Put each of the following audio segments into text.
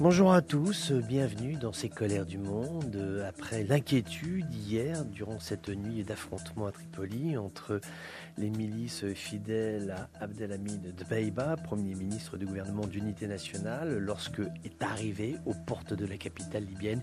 Bonjour à tous, bienvenue dans ces colères du monde. Après l'inquiétude hier, durant cette nuit d'affrontement à Tripoli entre les milices fidèles à Abdelhamid Dbeiba, Premier ministre du gouvernement d'unité nationale, lorsque est arrivée aux portes de la capitale libyenne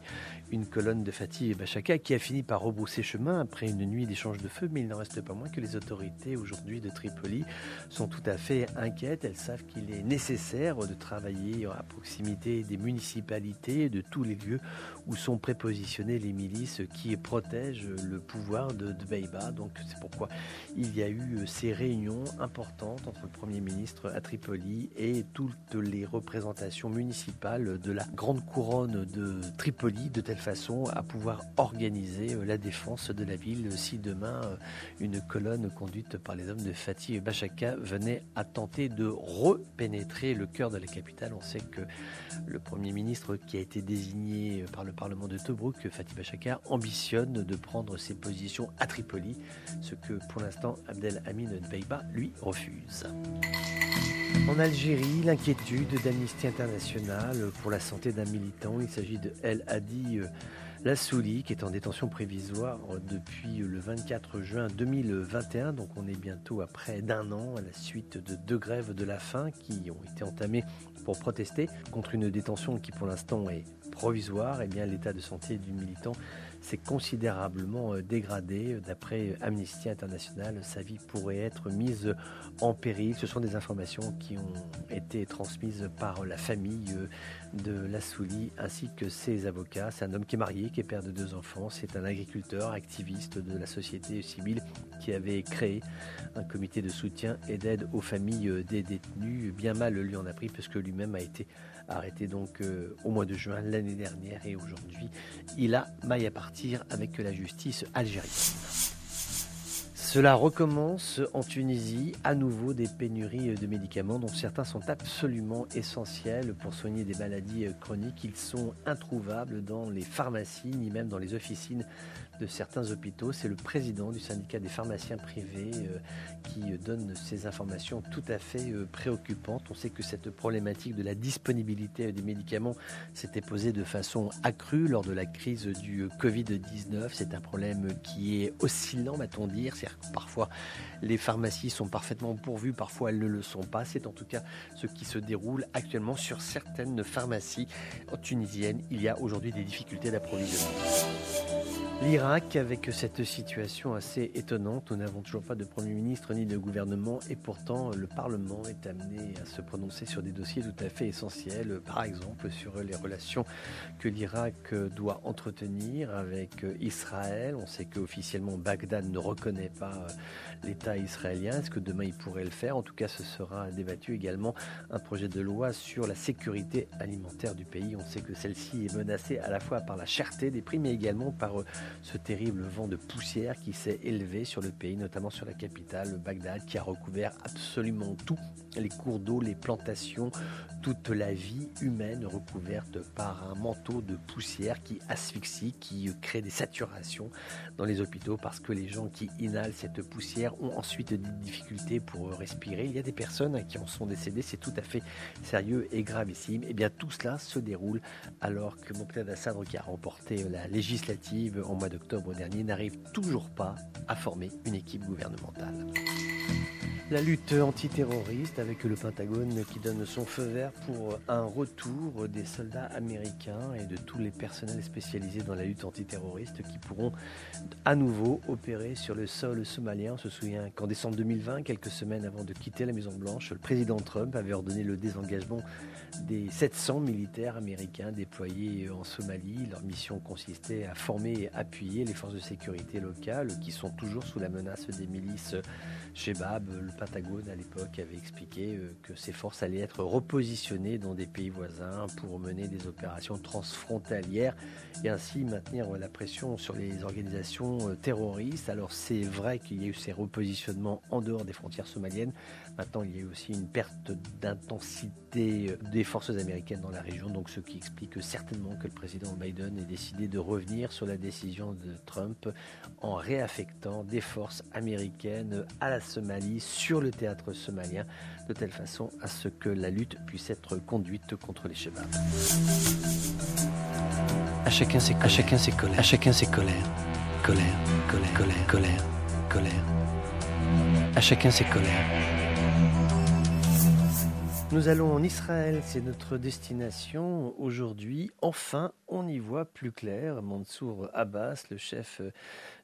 une colonne de Fatih et Bachaka qui a fini par rebrousser chemin après une nuit d'échange de feu, mais il n'en reste pas moins que les autorités aujourd'hui de Tripoli sont tout à fait inquiètes. Elles savent qu'il est nécessaire de travailler à proximité des municipalités, de tous les lieux où sont prépositionnés les milices qui protègent le pouvoir de Dbeiba. Donc c'est pourquoi il y a eu euh, ces réunions importantes entre le Premier ministre à Tripoli et toutes les représentations municipales de la grande couronne de Tripoli, de telle façon à pouvoir organiser euh, la défense de la ville si demain euh, une colonne conduite par les hommes de Fatih et Bachaka venait à tenter de repénétrer le cœur de la capitale. On sait que le Premier ministre qui a été désigné par le Parlement de Tobruk, Fatih Bachaka, ambitionne de prendre ses positions à Tripoli, ce que pour l'instant Abdel Amin Beiba, lui, refuse. En Algérie, l'inquiétude d'Amnesty International pour la santé d'un militant. Il s'agit de El Hadi euh, Lassouli, qui est en détention provisoire depuis le 24 juin 2021. Donc on est bientôt à près d'un an à la suite de deux grèves de la faim qui ont été entamées pour protester contre une détention qui pour l'instant est provisoire. Et eh bien l'état de santé du militant s'est considérablement euh, dégradé. D'après Amnesty International, sa vie pourrait être mise en péril. Ce sont des informations qui ont été transmises par la famille euh, de Lassouli ainsi que ses avocats. C'est un homme qui est marié, qui est père de deux enfants. C'est un agriculteur, activiste de la société civile qui avait créé un comité de soutien et d'aide aux familles des détenus. Bien mal lui en a pris parce que lui-même a été arrêté donc euh, au mois de juin l'année dernière et aujourd'hui il a maille à partir avec la justice algérienne. Cela recommence en Tunisie, à nouveau des pénuries de médicaments dont certains sont absolument essentiels pour soigner des maladies chroniques. Ils sont introuvables dans les pharmacies ni même dans les officines de certains hôpitaux. C'est le président du syndicat des pharmaciens privés euh, qui donne ces informations tout à fait euh, préoccupantes. On sait que cette problématique de la disponibilité des médicaments s'était posée de façon accrue lors de la crise du Covid-19. C'est un problème qui est oscillant, va-t-on dire. cest parfois les pharmacies sont parfaitement pourvues, parfois elles ne le sont pas. C'est en tout cas ce qui se déroule actuellement sur certaines pharmacies tunisiennes. Il y a aujourd'hui des difficultés d'approvisionnement. L'Irak, avec cette situation assez étonnante, nous n'avons toujours pas de Premier ministre ni de gouvernement et pourtant le Parlement est amené à se prononcer sur des dossiers tout à fait essentiels, par exemple sur les relations que l'Irak doit entretenir avec Israël. On sait qu'officiellement Bagdad ne reconnaît pas l'État israélien. Est-ce que demain il pourrait le faire? En tout cas, ce sera débattu également un projet de loi sur la sécurité alimentaire du pays. On sait que celle-ci est menacée à la fois par la cherté des prix, mais également par ce terrible vent de poussière qui s'est élevé sur le pays, notamment sur la capitale, Bagdad, qui a recouvert absolument tout, les cours d'eau, les plantations, toute la vie humaine recouverte par un manteau de poussière qui asphyxie, qui crée des saturations dans les hôpitaux parce que les gens qui inhalent cette poussière ont ensuite des difficultés pour respirer. Il y a des personnes qui en sont décédées, c'est tout à fait sérieux et gravissime. Et eh bien tout cela se déroule alors que Mokhtar Assad, qui a remporté la législative en mois d'octobre dernier, n'arrive toujours pas à former une équipe gouvernementale. La lutte antiterroriste avec le Pentagone qui donne son feu vert pour un retour des soldats américains et de tous les personnels spécialisés dans la lutte antiterroriste qui pourront à nouveau opérer sur le sol somalien. On se souvient qu'en décembre 2020, quelques semaines avant de quitter la Maison Blanche, le président Trump avait ordonné le désengagement des 700 militaires américains déployés en Somalie. Leur mission consistait à former et appuyer les forces de sécurité locales qui sont toujours sous la menace des milices Shebab, le Pentagone à l'époque avait expliqué euh, que ces forces allaient être repositionnées dans des pays voisins pour mener des opérations transfrontalières et ainsi maintenir la pression sur les organisations euh, terroristes. Alors c'est vrai qu'il y a eu ces repositionnements en dehors des frontières somaliennes. Maintenant, il y a eu aussi une perte d'intensité des forces américaines dans la région, donc ce qui explique certainement que le président Biden ait décidé de revenir sur la décision de Trump en réaffectant des forces américaines à la Somalie sur le théâtre somalien, de telle façon à ce que la lutte puisse être conduite contre les Chebabs. À chacun ses, à chacun ses colères, à chacun ses colères, colère, colère, colère, colère, colère. À chacun ses colères. Nous allons en Israël, c'est notre destination aujourd'hui. Enfin, on y voit plus clair. Mansour Abbas, le chef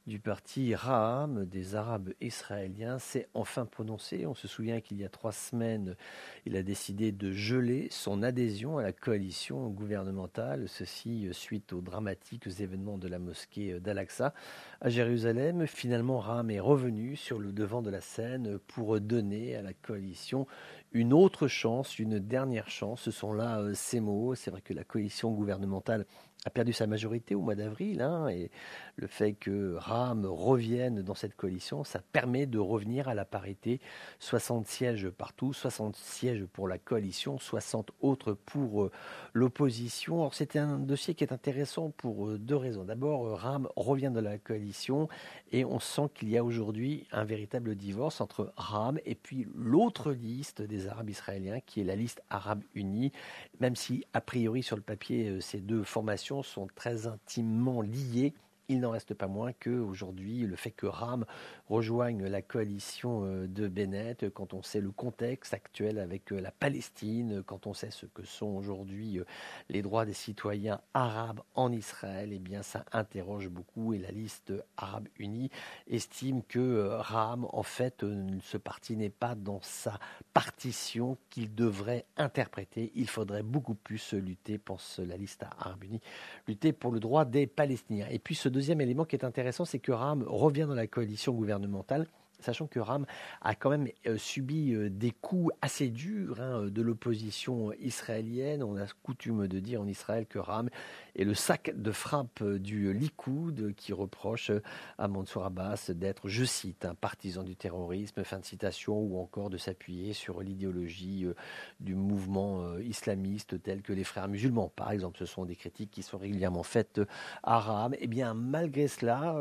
du parti Raham des Arabes israéliens s'est enfin prononcé. On se souvient qu'il y a trois semaines, il a décidé de geler son adhésion à la coalition gouvernementale, ceci suite aux dramatiques événements de la mosquée d'Al-Aqsa à Jérusalem. Finalement, Raham est revenu sur le devant de la scène pour donner à la coalition une autre chance, une dernière chance. Ce sont là euh, ces mots. C'est vrai que la coalition gouvernementale a perdu sa majorité au mois d'avril, hein, et le fait que RAM revienne dans cette coalition, ça permet de revenir à la parité, 60 sièges partout, 60 sièges pour la coalition, 60 autres pour euh, l'opposition. Alors c'est un dossier qui est intéressant pour euh, deux raisons. D'abord, euh, RAM revient de la coalition et on sent qu'il y a aujourd'hui un véritable divorce entre RAM et puis l'autre liste des Arabes israéliens, qui est la liste arabe unie, même si a priori sur le papier ces deux formations sont très intimement liées il n'en reste pas moins qu'aujourd'hui, le fait que RAM rejoigne la coalition euh, de Bennett, quand on sait le contexte actuel avec euh, la Palestine, quand on sait ce que sont aujourd'hui euh, les droits des citoyens arabes en Israël, eh bien ça interroge beaucoup et la liste arabe unie estime que RAM, en fait, ce parti n'est pas dans sa partition qu'il devrait interpréter. Il faudrait beaucoup plus lutter, pense la liste arabe unie, lutter pour le droit des Palestiniens. Et puis ce deuxième élément qui est intéressant, c'est que RAM revient dans la coalition gouvernementale sachant que Ram a quand même euh, subi euh, des coups assez durs hein, de l'opposition israélienne. On a coutume de dire en Israël que Ram est le sac de frappe du Likoud qui reproche à Mansour Abbas d'être, je cite, un partisan du terrorisme, fin de citation, ou encore de s'appuyer sur l'idéologie euh, du mouvement islamiste tel que les frères musulmans. Par exemple, ce sont des critiques qui sont régulièrement faites à Ram. Eh bien, malgré cela,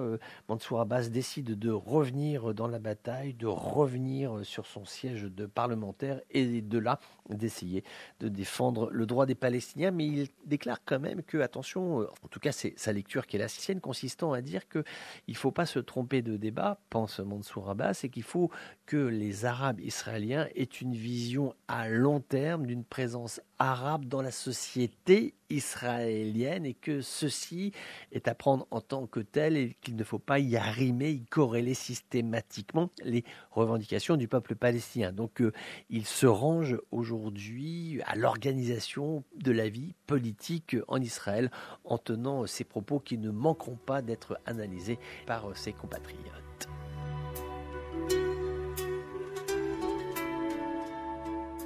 Mansour Abbas décide de revenir dans la bataille de revenir sur son siège de parlementaire et de là d'essayer de défendre le droit des Palestiniens. Mais il déclare quand même que, attention, euh, en tout cas c'est sa lecture qui est la sienne, consistant à dire qu'il ne faut pas se tromper de débat, pense Mansour Abbas, et qu'il faut que les Arabes israéliens aient une vision à long terme d'une présence arabe dans la société israélienne et que ceci est à prendre en tant que tel et qu'il ne faut pas y arrimer, y corréler systématiquement les revendications du peuple palestinien. Donc euh, il se range aujourd'hui à l'organisation de la vie politique en Israël en tenant ces propos qui ne manqueront pas d'être analysés par ses compatriotes.